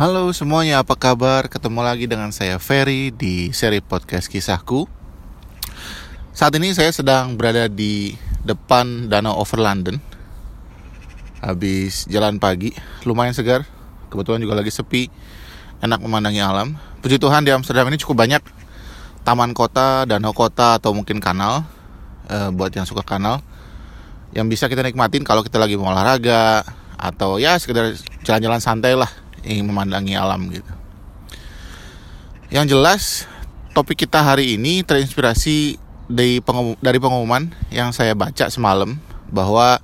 Halo semuanya, apa kabar? Ketemu lagi dengan saya Ferry di seri podcast kisahku. Saat ini saya sedang berada di depan Danau Over London. Habis jalan pagi, lumayan segar. Kebetulan juga lagi sepi, enak memandangi alam. Puji Tuhan di Amsterdam ini cukup banyak taman kota, danau kota atau mungkin kanal. Eh, buat yang suka kanal, yang bisa kita nikmatin kalau kita lagi mau olahraga atau ya sekedar jalan-jalan santai lah ingin memandangi alam gitu. Yang jelas topik kita hari ini terinspirasi dari pengum dari pengumuman yang saya baca semalam bahwa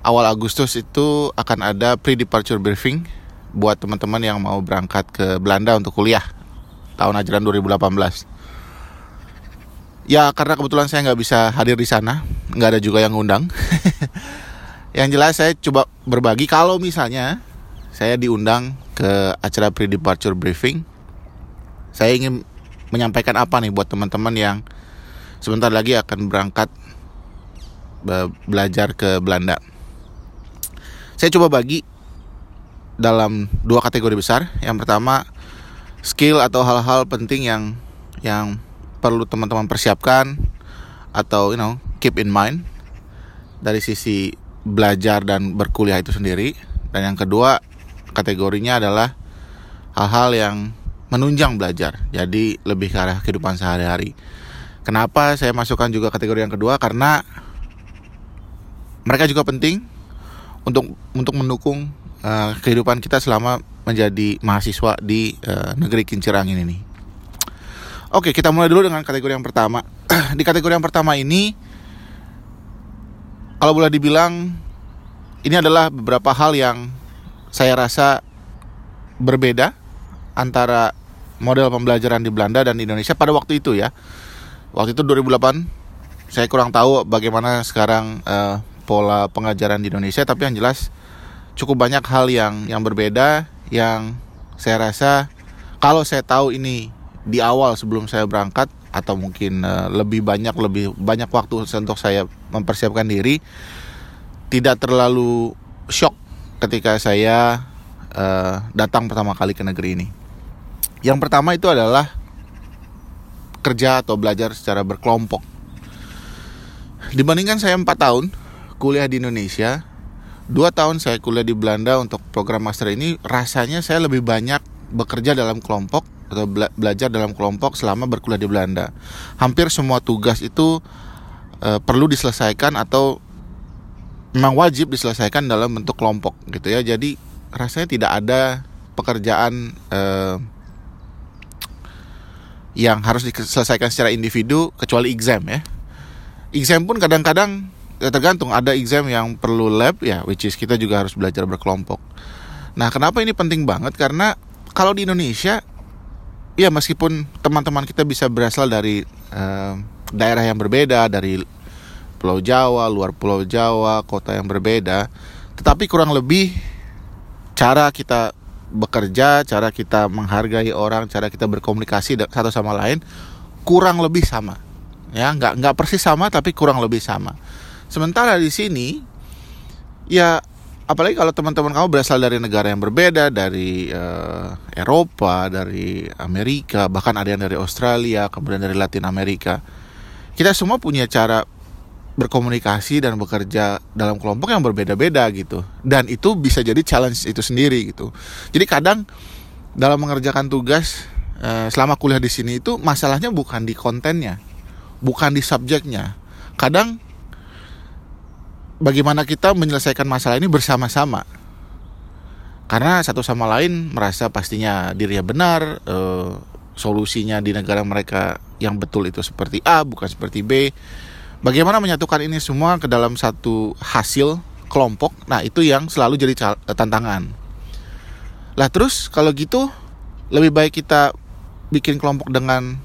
awal Agustus itu akan ada pre-departure briefing buat teman-teman yang mau berangkat ke Belanda untuk kuliah tahun ajaran 2018. Ya karena kebetulan saya nggak bisa hadir di sana, nggak ada juga yang ngundang. yang jelas saya coba berbagi kalau misalnya saya diundang ke acara pre-departure briefing. Saya ingin menyampaikan apa nih buat teman-teman yang sebentar lagi akan berangkat belajar ke Belanda. Saya coba bagi dalam dua kategori besar. Yang pertama skill atau hal-hal penting yang yang perlu teman-teman persiapkan atau you know keep in mind dari sisi belajar dan berkuliah itu sendiri. Dan yang kedua kategorinya adalah hal-hal yang menunjang belajar. Jadi lebih ke arah kehidupan sehari-hari. Kenapa saya masukkan juga kategori yang kedua? Karena mereka juga penting untuk untuk mendukung uh, kehidupan kita selama menjadi mahasiswa di uh, negeri kincir angin ini. Oke, kita mulai dulu dengan kategori yang pertama. di kategori yang pertama ini, kalau boleh dibilang, ini adalah beberapa hal yang saya rasa berbeda antara model pembelajaran di Belanda dan di Indonesia pada waktu itu ya. Waktu itu 2008 saya kurang tahu bagaimana sekarang uh, pola pengajaran di Indonesia tapi yang jelas cukup banyak hal yang yang berbeda yang saya rasa kalau saya tahu ini di awal sebelum saya berangkat atau mungkin uh, lebih banyak lebih banyak waktu untuk saya mempersiapkan diri tidak terlalu shock ketika saya uh, datang pertama kali ke negeri ini. Yang pertama itu adalah kerja atau belajar secara berkelompok. Dibandingkan saya 4 tahun kuliah di Indonesia, 2 tahun saya kuliah di Belanda untuk program master ini, rasanya saya lebih banyak bekerja dalam kelompok atau bela belajar dalam kelompok selama berkuliah di Belanda. Hampir semua tugas itu uh, perlu diselesaikan atau memang wajib diselesaikan dalam bentuk kelompok gitu ya. Jadi rasanya tidak ada pekerjaan eh, yang harus diselesaikan secara individu kecuali exam ya. Exam pun kadang-kadang ya tergantung ada exam yang perlu lab ya which is kita juga harus belajar berkelompok. Nah kenapa ini penting banget? Karena kalau di Indonesia ya meskipun teman-teman kita bisa berasal dari eh, daerah yang berbeda dari Pulau Jawa, luar Pulau Jawa, kota yang berbeda, tetapi kurang lebih cara kita bekerja, cara kita menghargai orang, cara kita berkomunikasi satu sama lain kurang lebih sama. Ya, nggak nggak persis sama tapi kurang lebih sama. Sementara di sini ya apalagi kalau teman-teman kamu berasal dari negara yang berbeda, dari uh, Eropa, dari Amerika, bahkan ada yang dari Australia, kemudian dari Latin Amerika. Kita semua punya cara berkomunikasi dan bekerja dalam kelompok yang berbeda-beda gitu. Dan itu bisa jadi challenge itu sendiri gitu. Jadi kadang dalam mengerjakan tugas eh, selama kuliah di sini itu masalahnya bukan di kontennya bukan di subjeknya. Kadang bagaimana kita menyelesaikan masalah ini bersama-sama. Karena satu sama lain merasa pastinya dirinya benar eh, solusinya di negara mereka yang betul itu seperti A bukan seperti B Bagaimana menyatukan ini semua ke dalam satu hasil kelompok? Nah, itu yang selalu jadi eh, tantangan. Lah terus kalau gitu lebih baik kita bikin kelompok dengan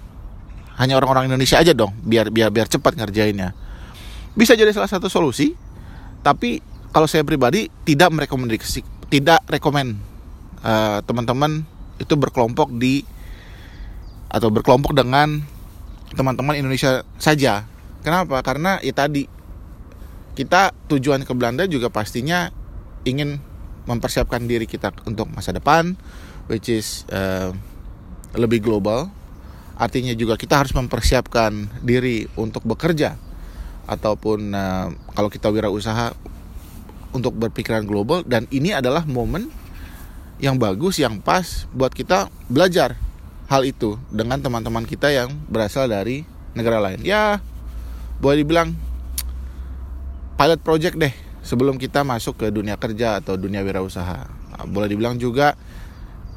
hanya orang-orang Indonesia aja dong, biar biar biar cepat ngerjainnya. Bisa jadi salah satu solusi, tapi kalau saya pribadi tidak merekomendasi tidak rekomend uh, teman-teman itu berkelompok di atau berkelompok dengan teman-teman Indonesia saja Kenapa? Karena ya tadi kita tujuan ke Belanda juga pastinya ingin mempersiapkan diri kita untuk masa depan, which is uh, lebih global. Artinya juga kita harus mempersiapkan diri untuk bekerja ataupun uh, kalau kita wirausaha untuk berpikiran global dan ini adalah momen yang bagus yang pas buat kita belajar hal itu dengan teman-teman kita yang berasal dari negara lain. Ya, boleh dibilang pilot project deh sebelum kita masuk ke dunia kerja atau dunia wirausaha. Boleh dibilang juga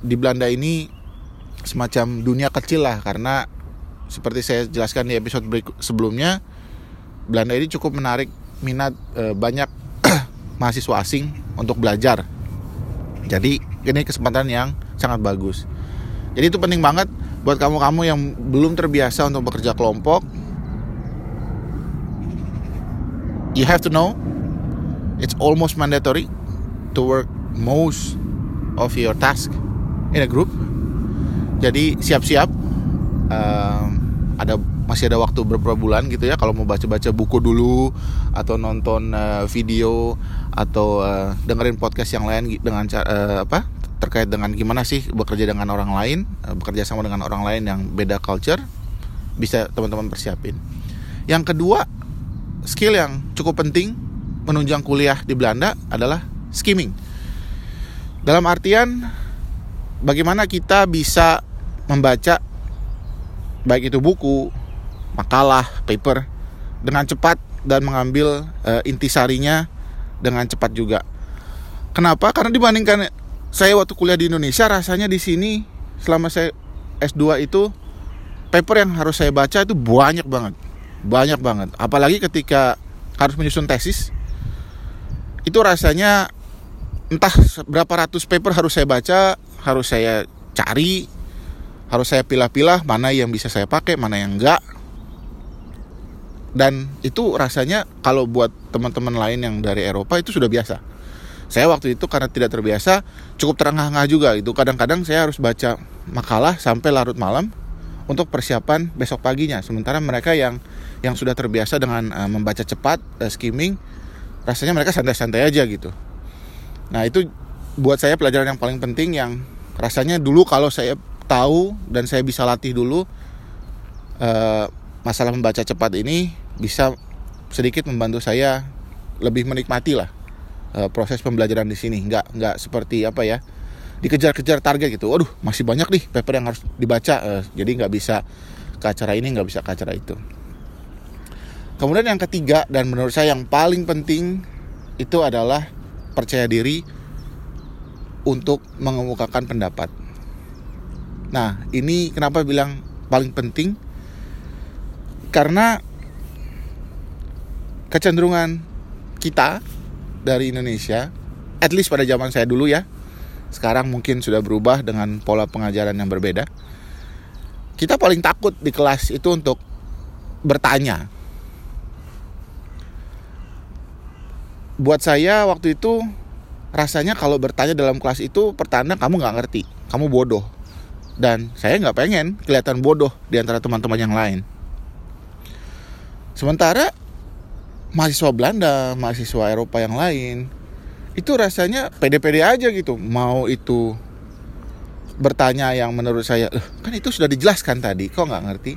di Belanda ini semacam dunia kecil lah karena seperti saya jelaskan di episode berikut sebelumnya Belanda ini cukup menarik minat e, banyak mahasiswa asing untuk belajar. Jadi ini kesempatan yang sangat bagus. Jadi itu penting banget buat kamu-kamu yang belum terbiasa untuk bekerja kelompok you have to know it's almost mandatory to work most of your task in a group. Jadi siap-siap um, ada masih ada waktu beberapa bulan gitu ya kalau mau baca-baca buku dulu atau nonton uh, video atau uh, dengerin podcast yang lain dengan uh, apa terkait dengan gimana sih bekerja dengan orang lain, uh, bekerja sama dengan orang lain yang beda culture bisa teman-teman persiapin. Yang kedua skill yang cukup penting menunjang kuliah di Belanda adalah skimming. Dalam artian bagaimana kita bisa membaca baik itu buku, makalah, paper dengan cepat dan mengambil uh, intisarinya dengan cepat juga. Kenapa? Karena dibandingkan saya waktu kuliah di Indonesia rasanya di sini selama saya S2 itu paper yang harus saya baca itu banyak banget banyak banget. Apalagi ketika harus menyusun tesis itu rasanya entah berapa ratus paper harus saya baca harus saya cari harus saya pilah-pilah mana yang bisa saya pakai mana yang enggak. Dan itu rasanya kalau buat teman-teman lain yang dari Eropa itu sudah biasa. Saya waktu itu karena tidak terbiasa cukup terengah-engah juga itu kadang-kadang saya harus baca makalah sampai larut malam untuk persiapan besok paginya. Sementara mereka yang yang sudah terbiasa dengan uh, membaca cepat uh, skimming rasanya mereka santai-santai aja gitu. Nah itu buat saya pelajaran yang paling penting yang rasanya dulu kalau saya tahu dan saya bisa latih dulu uh, masalah membaca cepat ini bisa sedikit membantu saya lebih menikmati lah uh, proses pembelajaran di sini. Nggak nggak seperti apa ya dikejar-kejar target gitu. Waduh masih banyak nih paper yang harus dibaca uh, jadi nggak bisa ke acara ini nggak bisa ke acara itu Kemudian yang ketiga dan menurut saya yang paling penting itu adalah percaya diri untuk mengemukakan pendapat. Nah, ini kenapa bilang paling penting? Karena kecenderungan kita dari Indonesia, at least pada zaman saya dulu ya, sekarang mungkin sudah berubah dengan pola pengajaran yang berbeda. Kita paling takut di kelas itu untuk bertanya, buat saya waktu itu rasanya kalau bertanya dalam kelas itu pertanda kamu nggak ngerti, kamu bodoh. Dan saya nggak pengen kelihatan bodoh di antara teman-teman yang lain. Sementara mahasiswa Belanda, mahasiswa Eropa yang lain, itu rasanya pede-pede aja gitu. Mau itu bertanya yang menurut saya, eh, kan itu sudah dijelaskan tadi, kok nggak ngerti?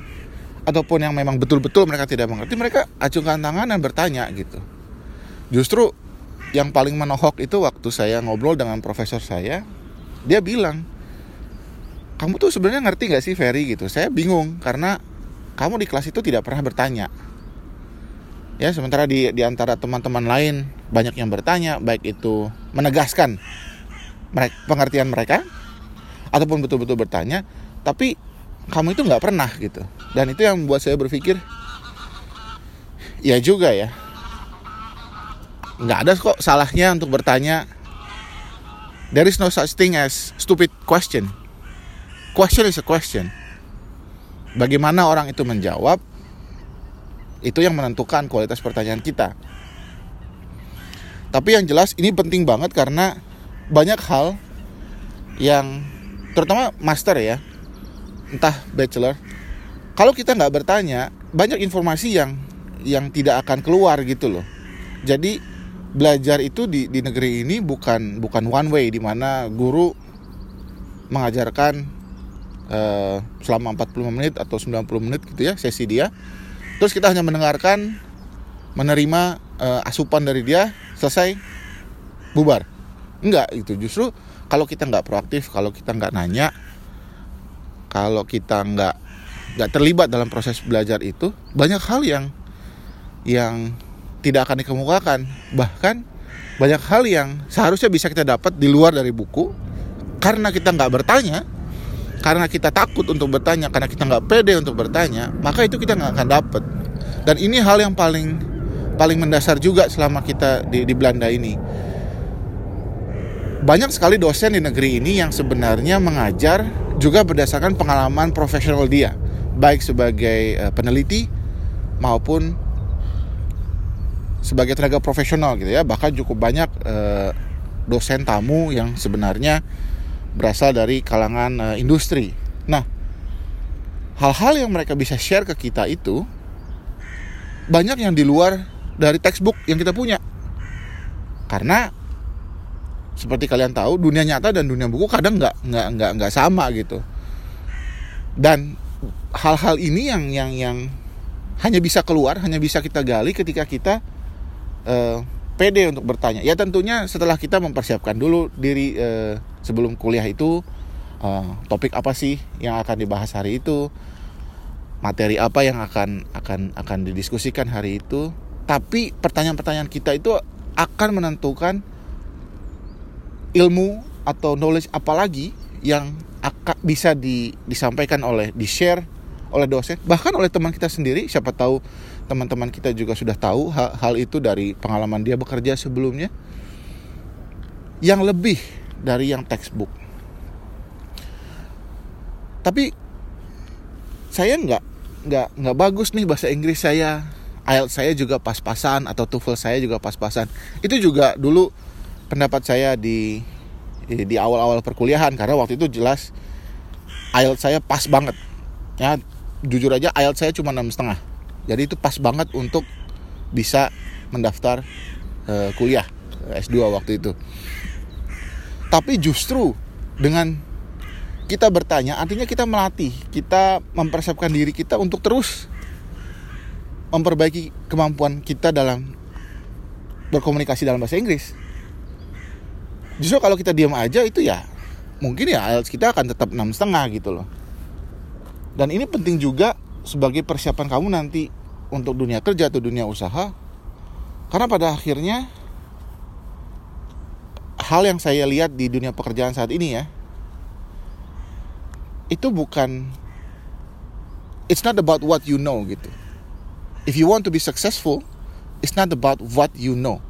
Ataupun yang memang betul-betul mereka tidak mengerti, mereka acungkan tangan dan bertanya gitu justru yang paling menohok itu waktu saya ngobrol dengan profesor saya dia bilang kamu tuh sebenarnya ngerti gak sih Ferry? Gitu. Saya bingung karena kamu di kelas itu tidak pernah bertanya. Ya sementara di, di antara teman-teman lain banyak yang bertanya baik itu menegaskan mereka, pengertian mereka ataupun betul-betul bertanya tapi kamu itu nggak pernah gitu. Dan itu yang membuat saya berpikir ya juga ya nggak ada kok salahnya untuk bertanya. There is no such thing as stupid question. Question is a question. Bagaimana orang itu menjawab itu yang menentukan kualitas pertanyaan kita. Tapi yang jelas ini penting banget karena banyak hal yang terutama master ya entah bachelor kalau kita nggak bertanya banyak informasi yang yang tidak akan keluar gitu loh. Jadi belajar itu di di negeri ini bukan bukan one way di mana guru mengajarkan uh, selama 45 menit atau 90 menit gitu ya sesi dia. Terus kita hanya mendengarkan, menerima uh, asupan dari dia, selesai bubar. Enggak itu justru kalau kita nggak proaktif, kalau kita nggak nanya, kalau kita nggak nggak terlibat dalam proses belajar itu, banyak hal yang yang tidak akan dikemukakan. Bahkan banyak hal yang seharusnya bisa kita dapat di luar dari buku karena kita nggak bertanya karena kita takut untuk bertanya karena kita nggak pede untuk bertanya maka itu kita nggak akan dapat dan ini hal yang paling paling mendasar juga selama kita di, di Belanda ini banyak sekali dosen di negeri ini yang sebenarnya mengajar juga berdasarkan pengalaman profesional dia baik sebagai uh, peneliti maupun sebagai tenaga profesional gitu ya bahkan cukup banyak uh, dosen tamu yang sebenarnya berasal dari kalangan uh, industri. Nah, hal-hal yang mereka bisa share ke kita itu banyak yang di luar dari textbook yang kita punya. Karena seperti kalian tahu dunia nyata dan dunia buku kadang nggak nggak nggak nggak sama gitu. Dan hal-hal ini yang yang yang hanya bisa keluar, hanya bisa kita gali ketika kita uh, pede untuk bertanya. Ya tentunya setelah kita mempersiapkan dulu diri uh, sebelum kuliah itu uh, topik apa sih yang akan dibahas hari itu materi apa yang akan akan akan didiskusikan hari itu tapi pertanyaan-pertanyaan kita itu akan menentukan ilmu atau knowledge apalagi yang akan bisa di, disampaikan oleh di share oleh dosen bahkan oleh teman kita sendiri siapa tahu teman-teman kita juga sudah tahu hal, hal itu dari pengalaman dia bekerja sebelumnya yang lebih dari yang textbook. Tapi saya nggak nggak nggak bagus nih bahasa Inggris saya. IELTS saya juga pas-pasan atau TOEFL saya juga pas-pasan. Itu juga dulu pendapat saya di di awal-awal perkuliahan karena waktu itu jelas IELTS saya pas banget. Ya, jujur aja IELTS saya cuma enam setengah. Jadi itu pas banget untuk bisa mendaftar uh, kuliah S2 waktu itu. Tapi justru dengan kita bertanya, artinya kita melatih, kita mempersiapkan diri kita untuk terus memperbaiki kemampuan kita dalam berkomunikasi dalam bahasa Inggris. Justru kalau kita diam aja itu ya mungkin ya IELTS kita akan tetap enam setengah gitu loh. Dan ini penting juga sebagai persiapan kamu nanti untuk dunia kerja atau dunia usaha. Karena pada akhirnya hal yang saya lihat di dunia pekerjaan saat ini ya itu bukan it's not about what you know gitu. If you want to be successful it's not about what you know.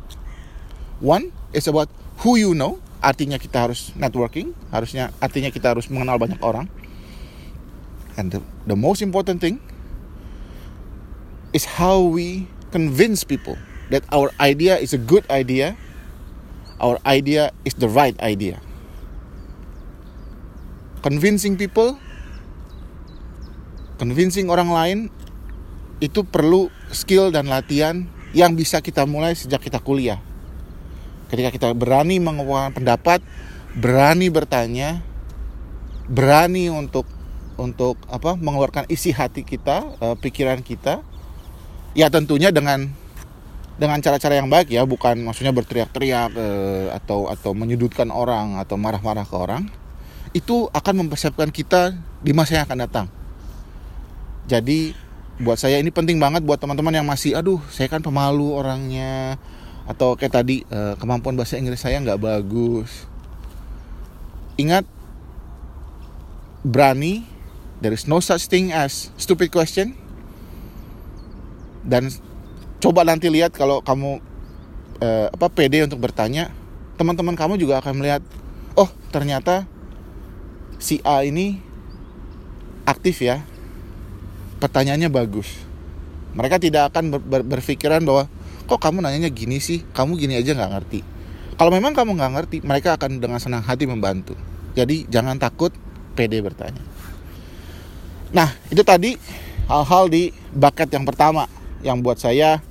One it's about who you know artinya kita harus networking harusnya artinya kita harus mengenal banyak orang and the, the most important thing is how we convince people that our idea is a good idea our idea is the right idea. Convincing people, convincing orang lain itu perlu skill dan latihan yang bisa kita mulai sejak kita kuliah. Ketika kita berani mengeluarkan pendapat, berani bertanya, berani untuk untuk apa mengeluarkan isi hati kita, uh, pikiran kita, ya tentunya dengan dengan cara-cara yang baik ya. Bukan maksudnya berteriak-teriak eh, atau atau menyudutkan orang atau marah-marah ke orang. Itu akan mempersiapkan kita di masa yang akan datang. Jadi buat saya ini penting banget buat teman-teman yang masih aduh saya kan pemalu orangnya. Atau kayak tadi eh, kemampuan bahasa Inggris saya nggak bagus. Ingat berani there is no such thing as stupid question. Dan coba nanti lihat kalau kamu eh, apa pede untuk bertanya teman-teman kamu juga akan melihat oh ternyata si A ini aktif ya. Pertanyaannya bagus. Mereka tidak akan ber, ber, berpikiran bahwa kok kamu nanyanya gini sih? Kamu gini aja nggak ngerti. Kalau memang kamu nggak ngerti mereka akan dengan senang hati membantu. Jadi jangan takut pede bertanya nah itu tadi hal-hal di bucket yang pertama yang buat saya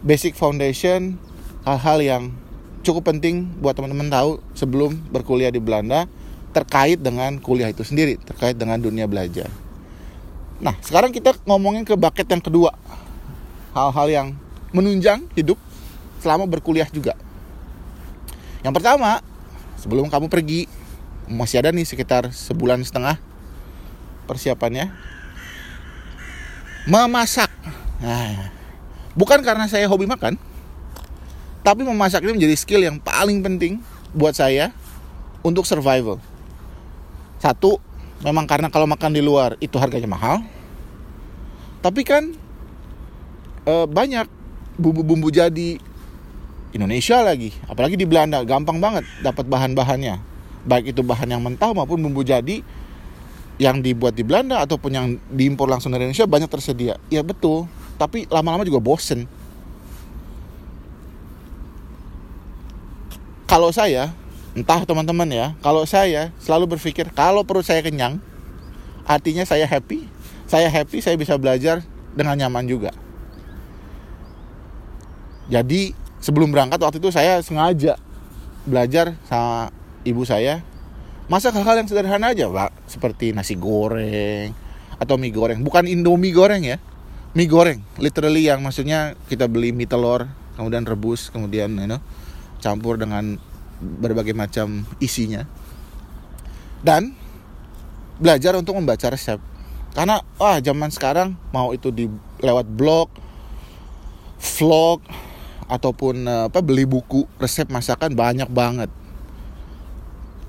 basic foundation hal-hal yang cukup penting buat teman-teman tahu sebelum berkuliah di Belanda terkait dengan kuliah itu sendiri, terkait dengan dunia belajar. Nah, sekarang kita ngomongin ke bucket yang kedua. Hal-hal yang menunjang hidup selama berkuliah juga. Yang pertama, sebelum kamu pergi, masih ada nih sekitar sebulan setengah persiapannya. Memasak. Nah, bukan karena saya hobi makan, tapi memasak ini menjadi skill yang paling penting buat saya untuk survival. Satu, memang karena kalau makan di luar itu harganya mahal. Tapi kan e, banyak bumbu-bumbu jadi Indonesia lagi, apalagi di Belanda gampang banget dapat bahan-bahannya. Baik itu bahan yang mentah maupun bumbu jadi yang dibuat di Belanda ataupun yang diimpor langsung dari Indonesia banyak tersedia. Ya betul, tapi lama-lama juga bosen. Kalau saya entah teman-teman ya kalau saya selalu berpikir kalau perut saya kenyang artinya saya happy saya happy saya bisa belajar dengan nyaman juga jadi sebelum berangkat waktu itu saya sengaja belajar sama ibu saya masak hal-hal yang sederhana aja pak? Seperti nasi goreng atau mie goreng. Bukan indomie goreng ya? Mie goreng. Literally yang maksudnya kita beli mie telur kemudian rebus kemudian you know, campur dengan berbagai macam isinya. Dan belajar untuk membaca resep. Karena wah zaman sekarang mau itu di lewat blog vlog ataupun eh, apa beli buku resep masakan banyak banget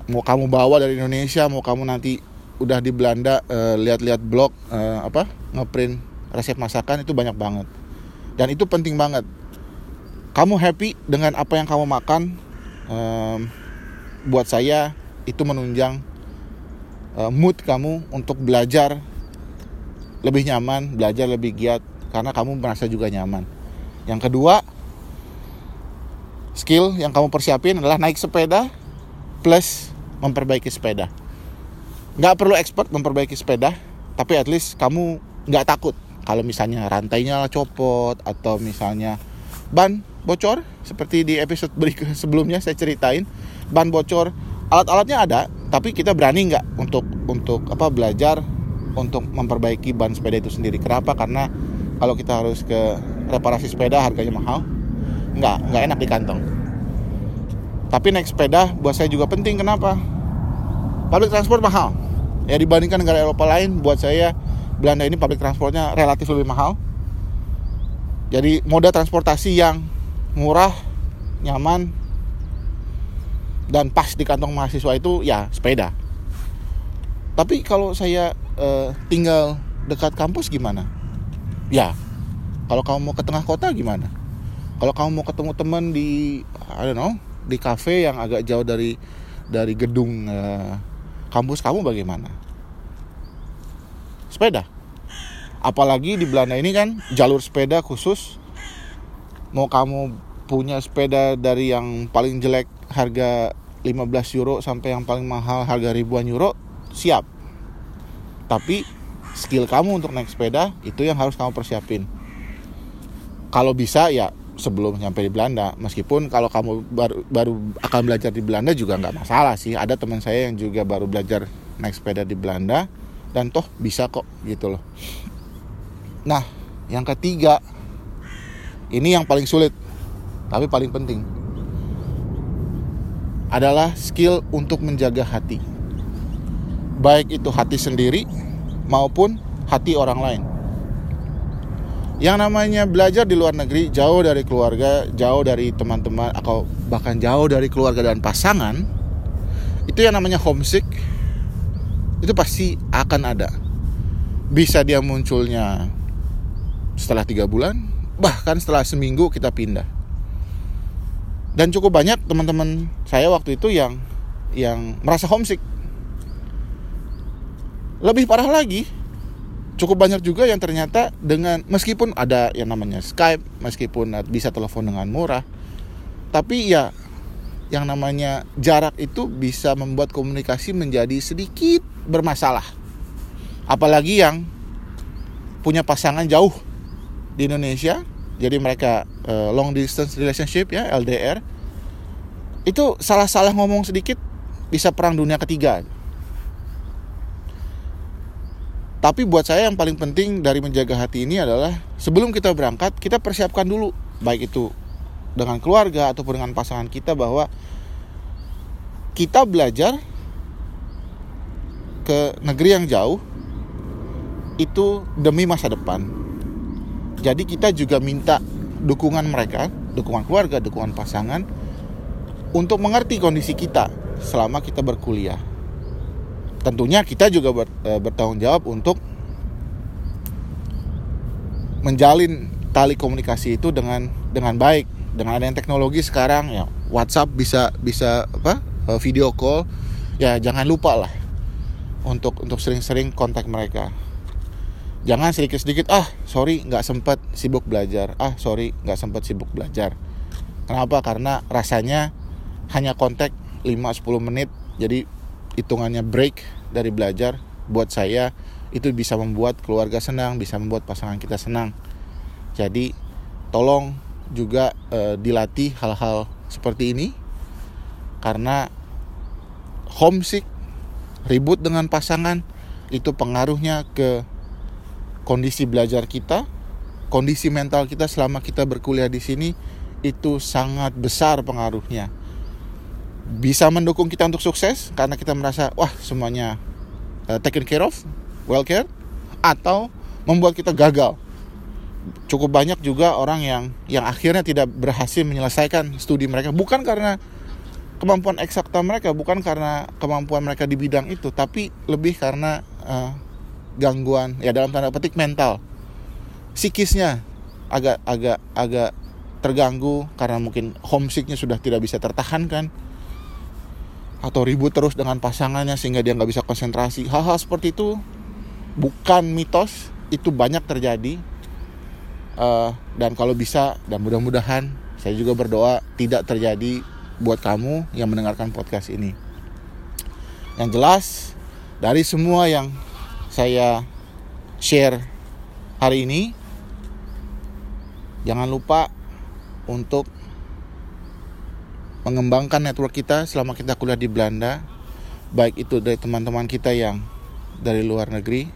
mau kamu bawa dari Indonesia mau kamu nanti udah di Belanda uh, lihat-lihat blog uh, apa ngeprint resep masakan itu banyak banget dan itu penting banget kamu happy dengan apa yang kamu makan um, buat saya itu menunjang uh, mood kamu untuk belajar lebih nyaman, belajar lebih giat karena kamu merasa juga nyaman. Yang kedua, skill yang kamu persiapin adalah naik sepeda plus memperbaiki sepeda. Nggak perlu expert memperbaiki sepeda, tapi at least kamu nggak takut kalau misalnya rantainya copot atau misalnya ban bocor seperti di episode berikut sebelumnya saya ceritain ban bocor alat-alatnya ada tapi kita berani nggak untuk untuk apa belajar untuk memperbaiki ban sepeda itu sendiri. Kenapa? Karena kalau kita harus ke reparasi sepeda harganya mahal nggak nggak enak di kantong tapi naik sepeda buat saya juga penting kenapa public transport mahal ya dibandingkan negara Eropa lain buat saya Belanda ini public transportnya relatif lebih mahal jadi moda transportasi yang murah, nyaman, dan pas di kantong mahasiswa itu ya sepeda. Tapi kalau saya uh, tinggal dekat kampus gimana? Ya, kalau kamu mau ke tengah kota gimana? Kalau kamu mau ketemu teman di, I don't know, di cafe yang agak jauh dari dari gedung uh, kampus kamu bagaimana? Sepeda. Apalagi di Belanda ini kan jalur sepeda khusus. Mau kamu punya sepeda dari yang paling jelek harga 15 euro sampai yang paling mahal harga ribuan euro siap tapi skill kamu untuk naik sepeda itu yang harus kamu persiapin kalau bisa ya sebelum sampai di Belanda meskipun kalau kamu baru baru akan belajar di Belanda juga nggak masalah sih ada teman saya yang juga baru belajar naik sepeda di Belanda dan toh bisa kok gitu loh nah yang ketiga ini yang paling sulit tapi paling penting adalah skill untuk menjaga hati. Baik itu hati sendiri maupun hati orang lain. Yang namanya belajar di luar negeri, jauh dari keluarga, jauh dari teman-teman, atau bahkan jauh dari keluarga dan pasangan, itu yang namanya homesick, itu pasti akan ada. Bisa dia munculnya setelah tiga bulan, bahkan setelah seminggu kita pindah dan cukup banyak teman-teman saya waktu itu yang yang merasa homesick lebih parah lagi cukup banyak juga yang ternyata dengan meskipun ada yang namanya Skype meskipun bisa telepon dengan murah tapi ya yang namanya jarak itu bisa membuat komunikasi menjadi sedikit bermasalah. Apalagi yang punya pasangan jauh di Indonesia jadi mereka uh, long distance relationship ya LDR itu salah-salah ngomong sedikit bisa perang dunia ketiga Tapi buat saya yang paling penting dari menjaga hati ini adalah sebelum kita berangkat, kita persiapkan dulu baik itu dengan keluarga ataupun dengan pasangan kita bahwa kita belajar ke negeri yang jauh itu demi masa depan. Jadi kita juga minta dukungan mereka, dukungan keluarga, dukungan pasangan untuk mengerti kondisi kita selama kita berkuliah tentunya kita juga ber, e, bertanggung jawab untuk menjalin tali komunikasi itu dengan dengan baik. Dengan adanya teknologi sekarang ya WhatsApp bisa bisa apa e, video call. Ya jangan lupa lah untuk untuk sering-sering kontak mereka. Jangan sedikit-sedikit ah sorry nggak sempat sibuk belajar. Ah sorry nggak sempat sibuk belajar. Kenapa? Karena rasanya hanya kontak 5-10 menit jadi hitungannya break dari belajar buat saya itu bisa membuat keluarga senang, bisa membuat pasangan kita senang. Jadi tolong juga e, dilatih hal-hal seperti ini karena homesick, ribut dengan pasangan itu pengaruhnya ke kondisi belajar kita, kondisi mental kita selama kita berkuliah di sini itu sangat besar pengaruhnya bisa mendukung kita untuk sukses karena kita merasa wah semuanya uh, taken care of, well care atau membuat kita gagal. Cukup banyak juga orang yang yang akhirnya tidak berhasil menyelesaikan studi mereka bukan karena kemampuan eksakta mereka, bukan karena kemampuan mereka di bidang itu, tapi lebih karena uh, gangguan ya dalam tanda petik mental. Psikisnya agak agak agak terganggu karena mungkin homesicknya sudah tidak bisa tertahankan atau ribut terus dengan pasangannya sehingga dia nggak bisa konsentrasi. Hal-hal seperti itu bukan mitos itu banyak terjadi. Uh, dan kalau bisa dan mudah-mudahan saya juga berdoa tidak terjadi buat kamu yang mendengarkan podcast ini. Yang jelas dari semua yang saya share hari ini jangan lupa untuk mengembangkan network kita selama kita kuliah di Belanda baik itu dari teman-teman kita yang dari luar negeri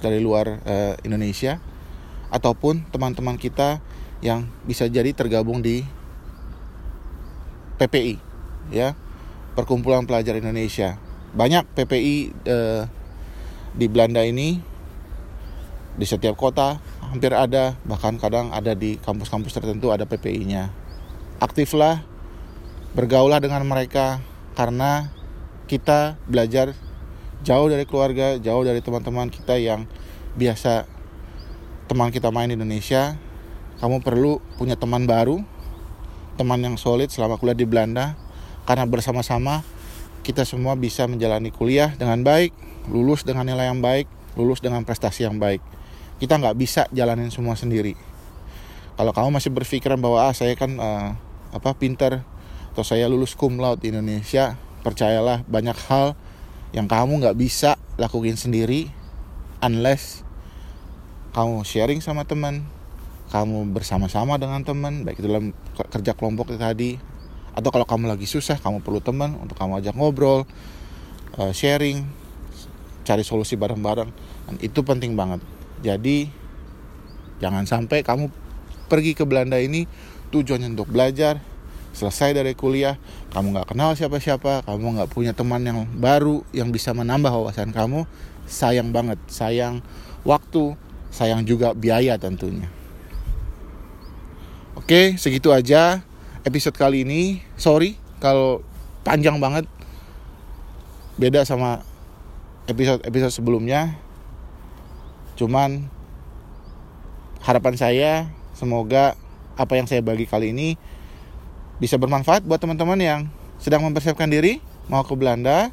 dari luar uh, Indonesia ataupun teman-teman kita yang bisa jadi tergabung di PPI ya Perkumpulan Pelajar Indonesia. Banyak PPI uh, eh, di Belanda ini di setiap kota hampir ada bahkan kadang ada di kampus-kampus tertentu ada PPI-nya aktiflah bergaulah dengan mereka karena kita belajar jauh dari keluarga, jauh dari teman-teman kita yang biasa teman kita main di Indonesia. Kamu perlu punya teman baru, teman yang solid selama kuliah di Belanda karena bersama-sama kita semua bisa menjalani kuliah dengan baik, lulus dengan nilai yang baik, lulus dengan prestasi yang baik. Kita nggak bisa jalanin semua sendiri. Kalau kamu masih berpikiran bahwa ah saya kan uh, apa pinter atau saya lulus cum laude Indonesia percayalah banyak hal yang kamu nggak bisa lakuin sendiri unless kamu sharing sama teman kamu bersama-sama dengan teman baik itu dalam kerja kelompok tadi atau kalau kamu lagi susah kamu perlu teman untuk kamu ajak ngobrol uh, sharing cari solusi bareng-bareng dan itu penting banget. Jadi jangan sampai kamu pergi ke Belanda ini tujuannya untuk belajar selesai dari kuliah kamu nggak kenal siapa-siapa kamu nggak punya teman yang baru yang bisa menambah wawasan kamu sayang banget. Sayang waktu sayang juga biaya tentunya. Oke segitu aja episode kali ini. Sorry kalau panjang banget. Beda sama episode episode sebelumnya. Cuman harapan saya semoga apa yang saya bagi kali ini bisa bermanfaat buat teman-teman yang sedang mempersiapkan diri mau ke Belanda.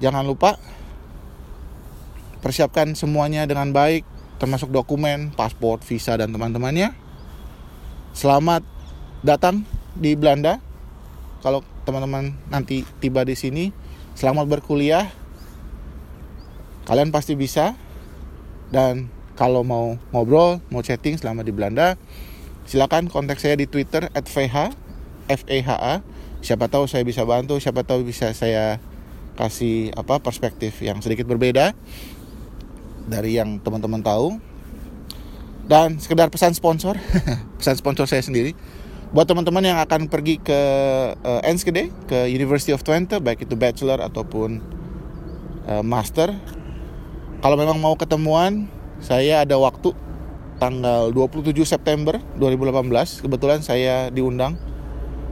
Jangan lupa persiapkan semuanya dengan baik, termasuk dokumen, paspor, visa dan teman-temannya. Selamat datang di Belanda. Kalau teman-teman nanti tiba di sini, selamat berkuliah. Kalian pasti bisa. Dan kalau mau ngobrol, mau chatting selama di Belanda, silakan kontak saya di Twitter @vh FEHA. Siapa tahu saya bisa bantu, siapa tahu bisa saya kasih apa perspektif yang sedikit berbeda dari yang teman-teman tahu dan sekedar pesan sponsor pesan sponsor saya sendiri buat teman-teman yang akan pergi ke uh, Enschede ke University of Twente baik itu bachelor ataupun uh, master kalau memang mau ketemuan saya ada waktu tanggal 27 September 2018 kebetulan saya diundang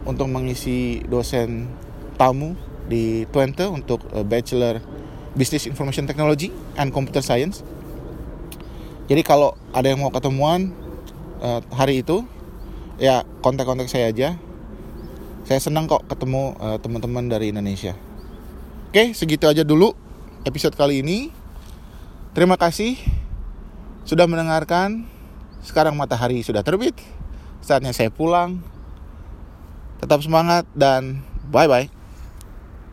untuk mengisi dosen tamu di Twente untuk uh, bachelor Business Information Technology and Computer Science. Jadi kalau ada yang mau ketemuan uh, hari itu ya kontak-kontak saya aja. Saya senang kok ketemu uh, teman-teman dari Indonesia. Oke segitu aja dulu episode kali ini. Terima kasih sudah mendengarkan sekarang matahari sudah terbit. Saatnya saya pulang. Tetap semangat dan bye bye